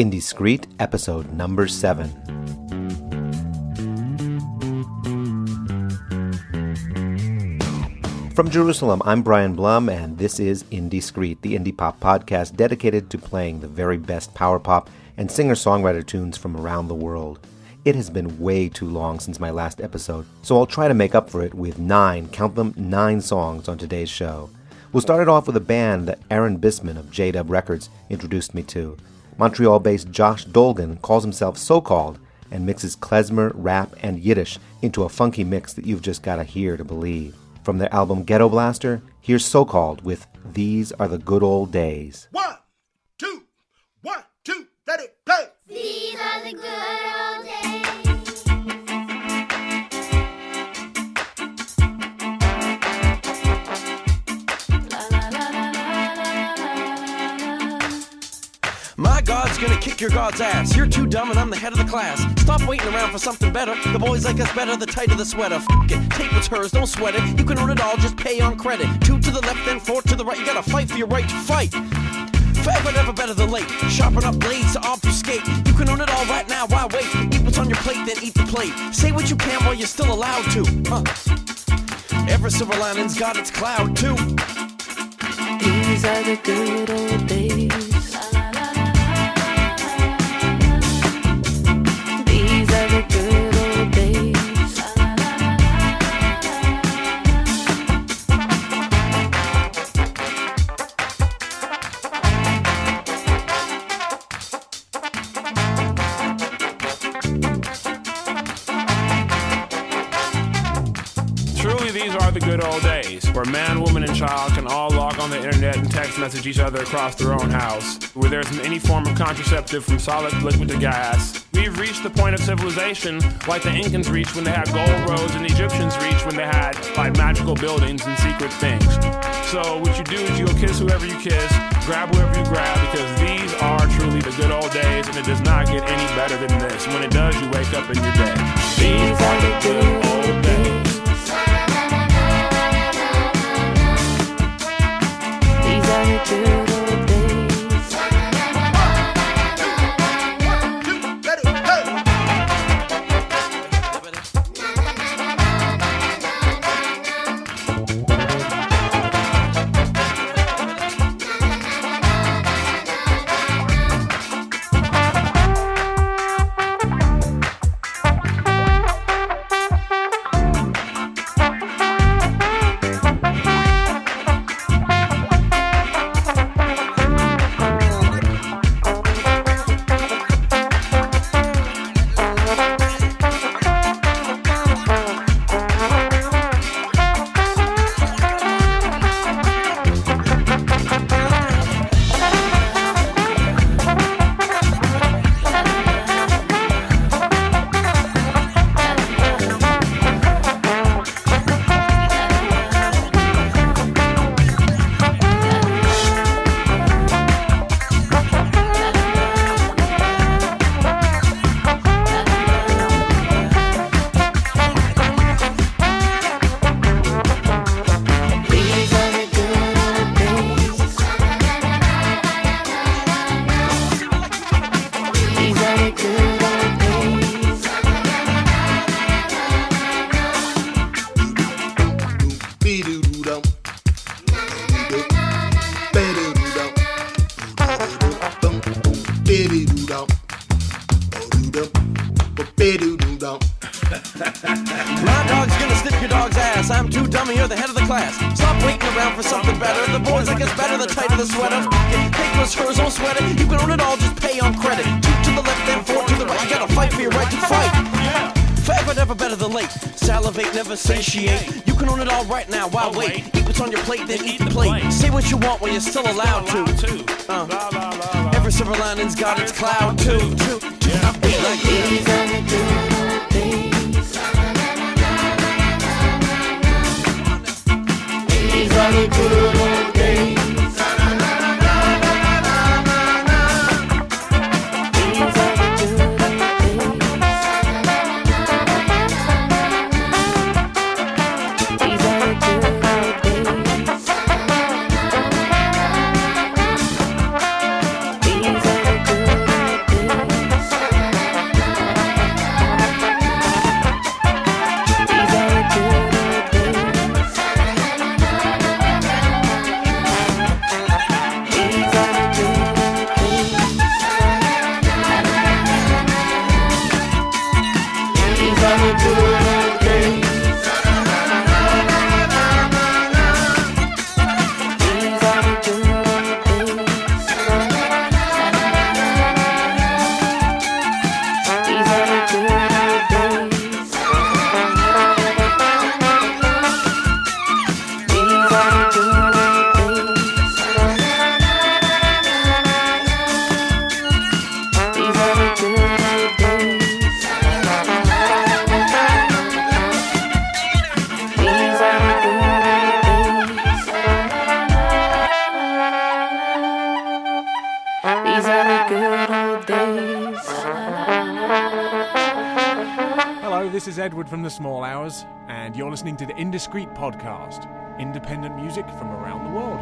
Indiscreet, episode number 7. From Jerusalem, I'm Brian Blum, and this is Indiscreet, the indie pop podcast dedicated to playing the very best power pop and singer songwriter tunes from around the world. It has been way too long since my last episode, so I'll try to make up for it with nine, count them, nine songs on today's show. We'll start it off with a band that Aaron Bisman of J Dub Records introduced me to. Montreal based Josh Dolgan calls himself so called and mixes klezmer, rap, and Yiddish into a funky mix that you've just gotta hear to believe. From their album Ghetto Blaster, here's So Called with These Are the Good Old Days. One, God's gonna kick your God's ass. You're too dumb and I'm the head of the class. Stop waiting around for something better. The boys like us better, the tighter the sweater. F it, take what's hers, don't sweat it. You can earn it all, just pay on credit. Two to the left, then four to the right. You gotta fight for your right to fight. Forever, never better than late. Sharpen up blades to obfuscate. You can earn it all right now, why wait? Eat what's on your plate, then eat the plate. Say what you can while you're still allowed to. Huh. Every silver lining's got its cloud, too. These are the good old days. Child can all log on the internet and text message each other across their own house, where there's any form of contraceptive from solid liquid to gas. We've reached the point of civilization like the Incans reached when they had gold roads and the Egyptians reached when they had like magical buildings and secret things. So what you do is you'll kiss whoever you kiss, grab whoever you grab, because these are truly the good old days, and it does not get any better than this. When it does, you wake up and you're dead. These are the good old days. I'm too dumb and you're the head of the class. Stop waiting around for something better. The boys like us better, the tighter the sweater. F it, take what's hers, don't sweat it. You can earn it all, just pay on credit. Two to the left, then four to the right. You gotta fight for your right to fight. Forever, never better than late. Salivate, never satiate. You can own it all right now, why wait? Eat what's on your plate, then eat the plate. Say what you want when you're still allowed to. Uh, every silver lining's got its cloud, too. too, too. I beat like These are the good old days. These listening to the Indiscreet Podcast, independent music from around the world.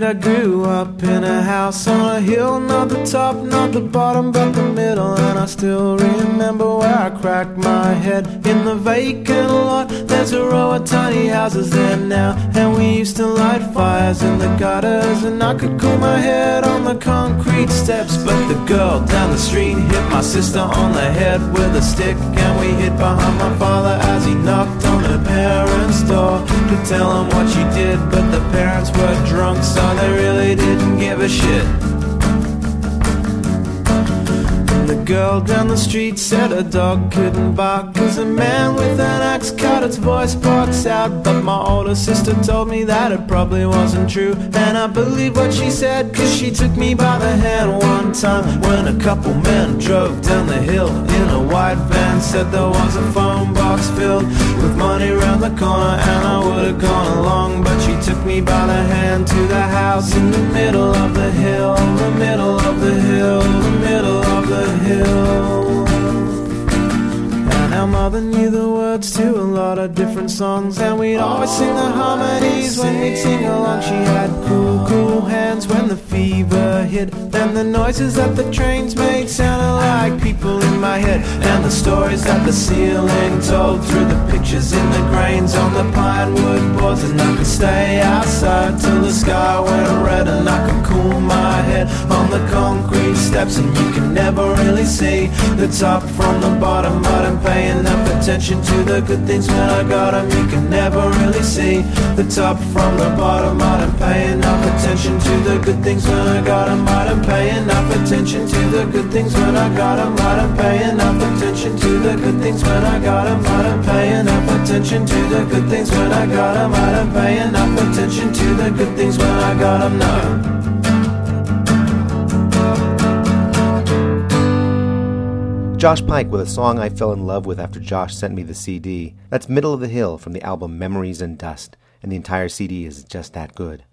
street. I grew up in a house on a hill, not the top, not the bottom, but the middle. And I still remember where I cracked my head in the vacant lot. There's a row of tiny houses there now, and we used to light fires in the gutters, and I could cool my head on the concrete steps. But the girl down the street hit my sister on the head with a stick, and we hid behind my father as he knocked on her parents' door to tell him what she did. But the parents were drunk, so they really didn't give a shit. Girl down the street said a dog couldn't bark. Cause a man with an axe cut its voice box out. But my older sister told me that it probably wasn't true. And I believe what she said Cause she took me by the hand one time. When a couple men drove down the hill in a white van Said there was a phone box filled with money round the corner And I would have gone along. But she took me by the hand to the house in the middle of the hill The middle of the hill, the middle the hill. And our mother knew the words to a lot of different songs. And we'd always sing the harmonies when we'd sing along. She had cool, cool hands when the fever hit Then the noises that the trains made sounded like people in my head And the stories that the ceiling told through the pictures in the grains on the pine wood boards And I could stay outside till the sky went red And I could cool my head on the concrete steps And you can never really see the top from the bottom But I'm paying enough attention to the good things when I got 'em. You can never really see the top from the bottom But I'm paying enough attention to the good things when I got 'em. I didn't pay enough attention to the good things when I got 'em. I didn't pay enough attention to the good things when I got 'em. I didn't pay enough attention to the good things when I got 'em. I didn't pay enough attention to the good things when I got 'em. No. Josh Pyke with a song I fell in love with after Josh sent me the CD. That's Middle of the Hill from the album Memories and Dust, and the entire CD is just that good.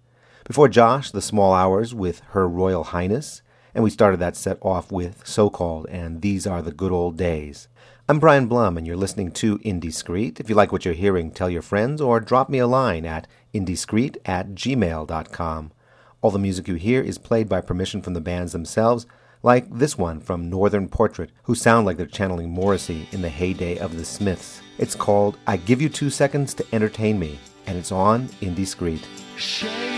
Before Josh, The Small Hours with Her Royal Highness, and we started that set off with So Called and These Are the Good Old Days. I'm Brian Blum, and you're listening to Indiscreet. If you like what you're hearing, tell your friends or drop me a line at indiscreet at gmail.com. All the music you hear is played by permission from the bands themselves like this one from Northern Portrait, who sound like they're channeling Morrissey in the heyday of the Smiths. It's called I Give You Two Seconds to Entertain Me, and it's on Indiscreet. Shake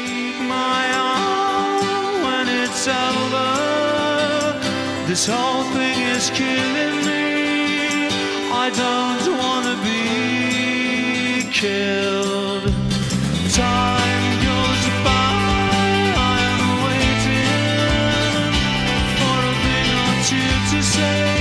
my arm when it's over. This whole thing is killing me. I don't want to be killed. Time goes by. I'm waiting for a thing or two to say.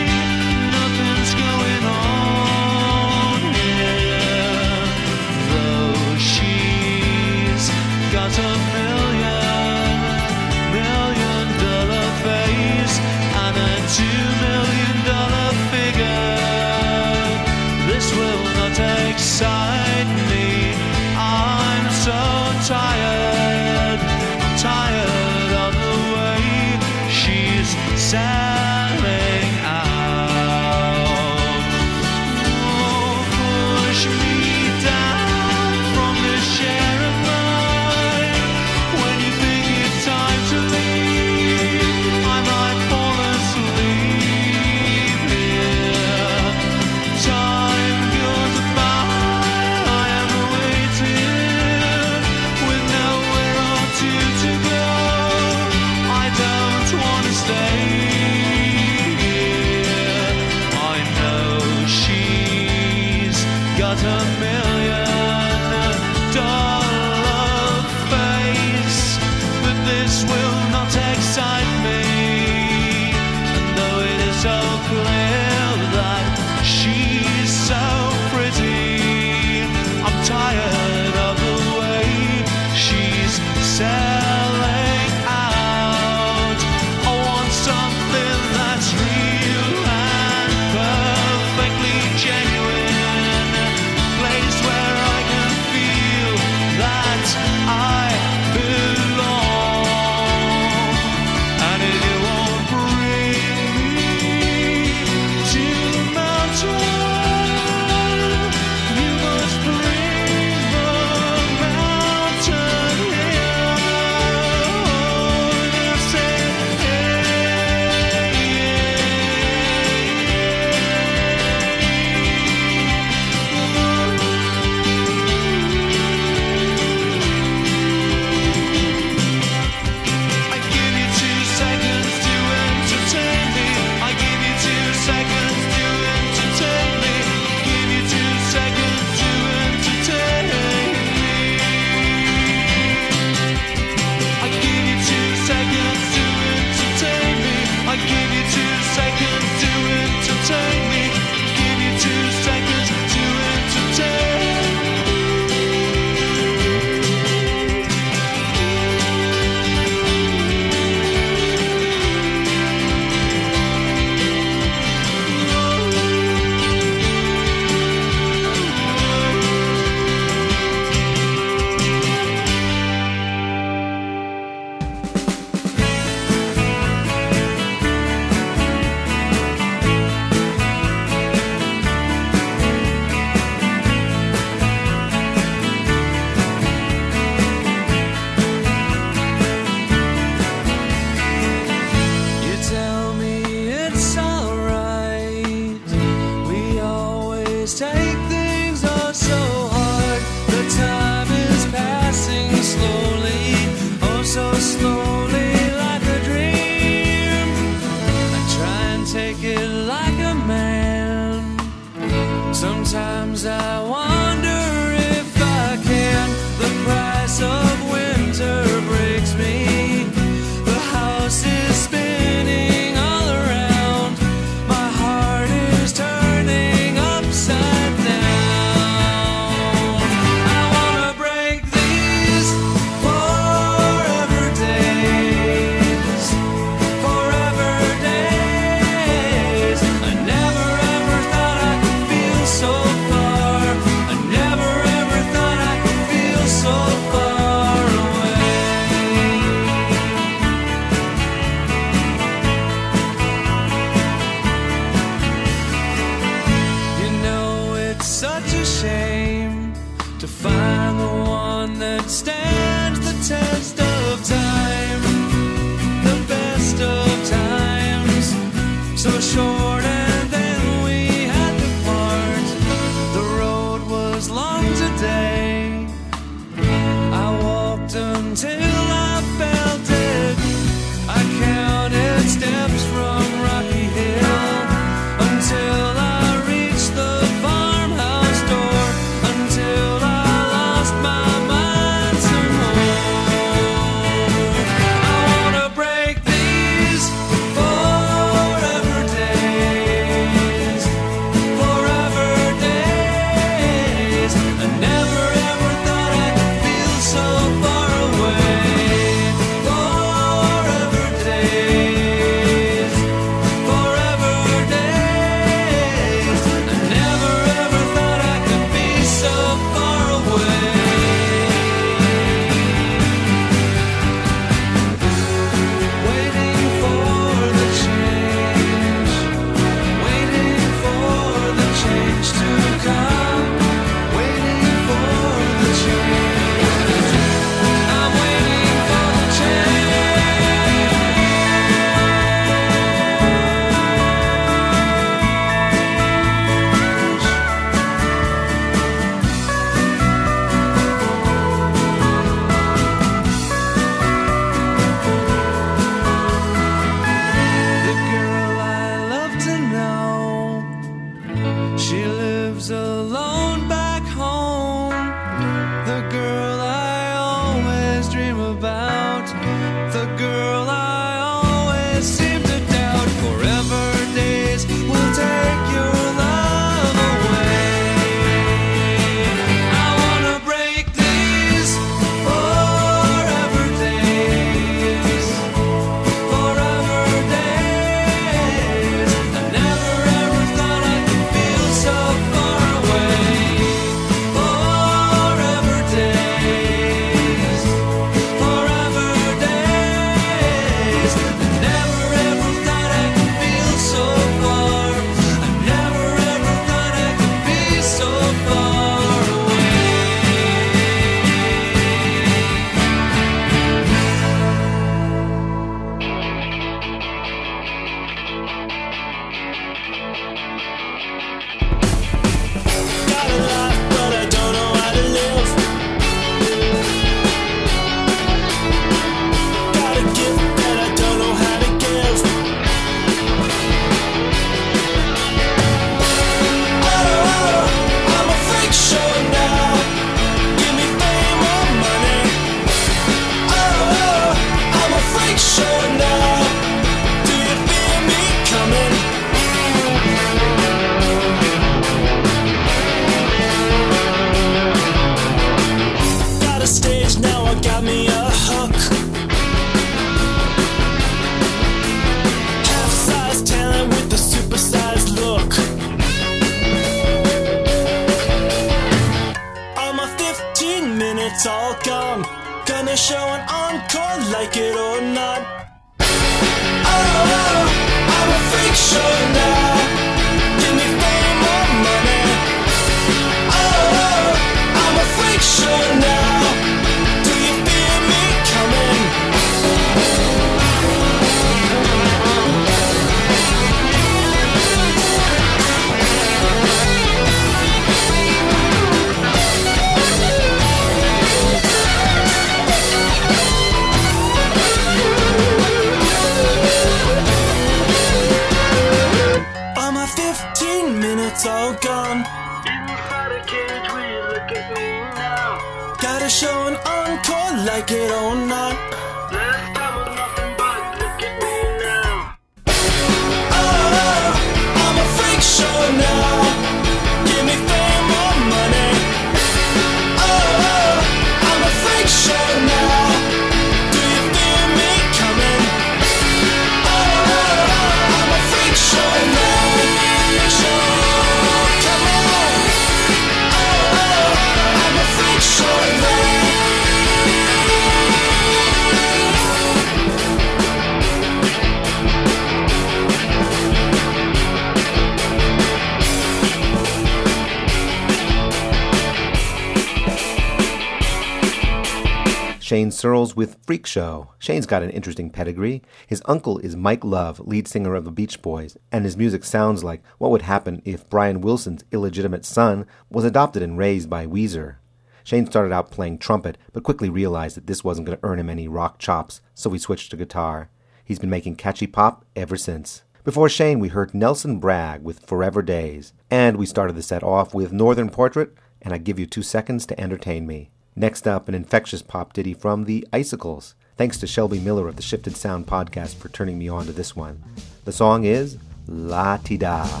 Shane Searles with Freak Show. Shane's got an interesting pedigree. His uncle is Mike Love, lead singer of the Beach Boys, and his music sounds like what would happen if Brian Wilson's illegitimate son was adopted and raised by Weezer. Shane started out playing trumpet, but quickly realized that this wasn't going to earn him any rock chops, so he switched to guitar. He's been making catchy pop ever since. Before Shane, we heard Nelson Bragg with Forever Days, and we started the set off with Northern Portrait and I give you two seconds to entertain me. Next up, an infectious pop ditty from the Icicles. Thanks to Shelby Miller of the Shifted Sound podcast for turning me on to this one. The song is La Ti Da.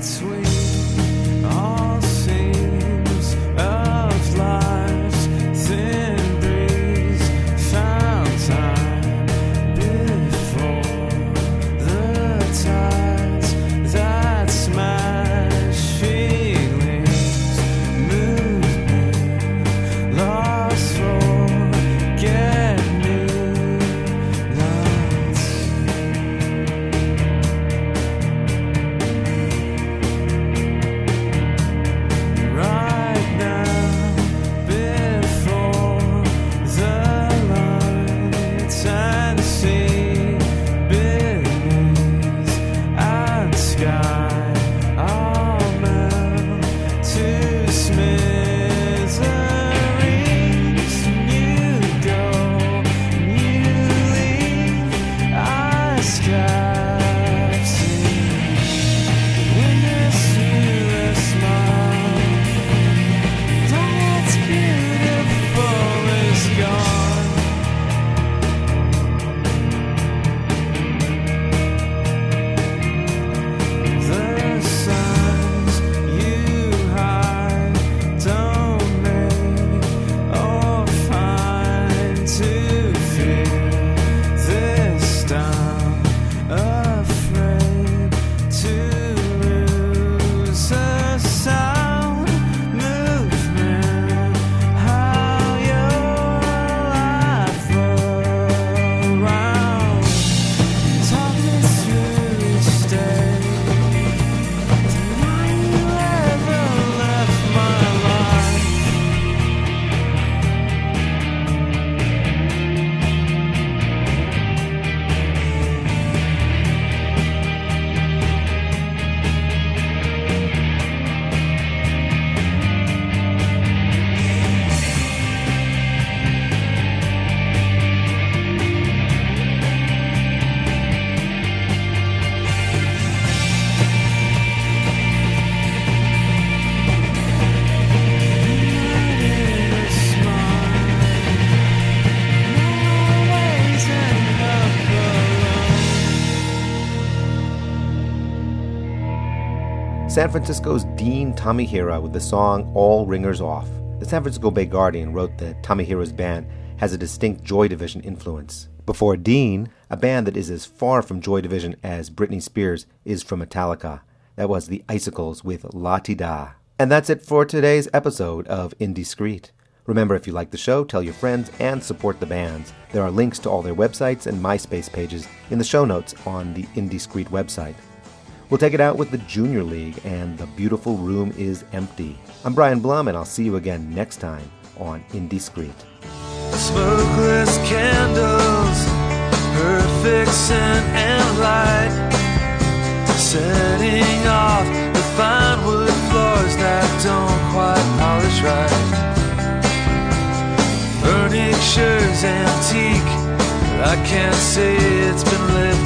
Between San Francisco's Dean Tamihira with the song All Ringers Off. The San Francisco Bay Guardian wrote that Tamihira's band has a distinct Joy Division influence. Before Dean, a band that is as far from Joy Division as Britney Spears is from Metallica. That was the Icicles with La Ti Da. And that's it for today's episode of Indiscreet. Remember, if you like the show, tell your friends and support the bands. There are links to all their websites and MySpace pages in the show notes on the Indiscreet website. We'll take it out with the Junior League, and the beautiful room is empty. I'm Brian Blum, and I'll see you again next time on Indiscreet. Smokeless candles, perfect scent and light. Setting off the fine wood floors that don't quite polish right. Furniture's antique, but I can't say it's been lived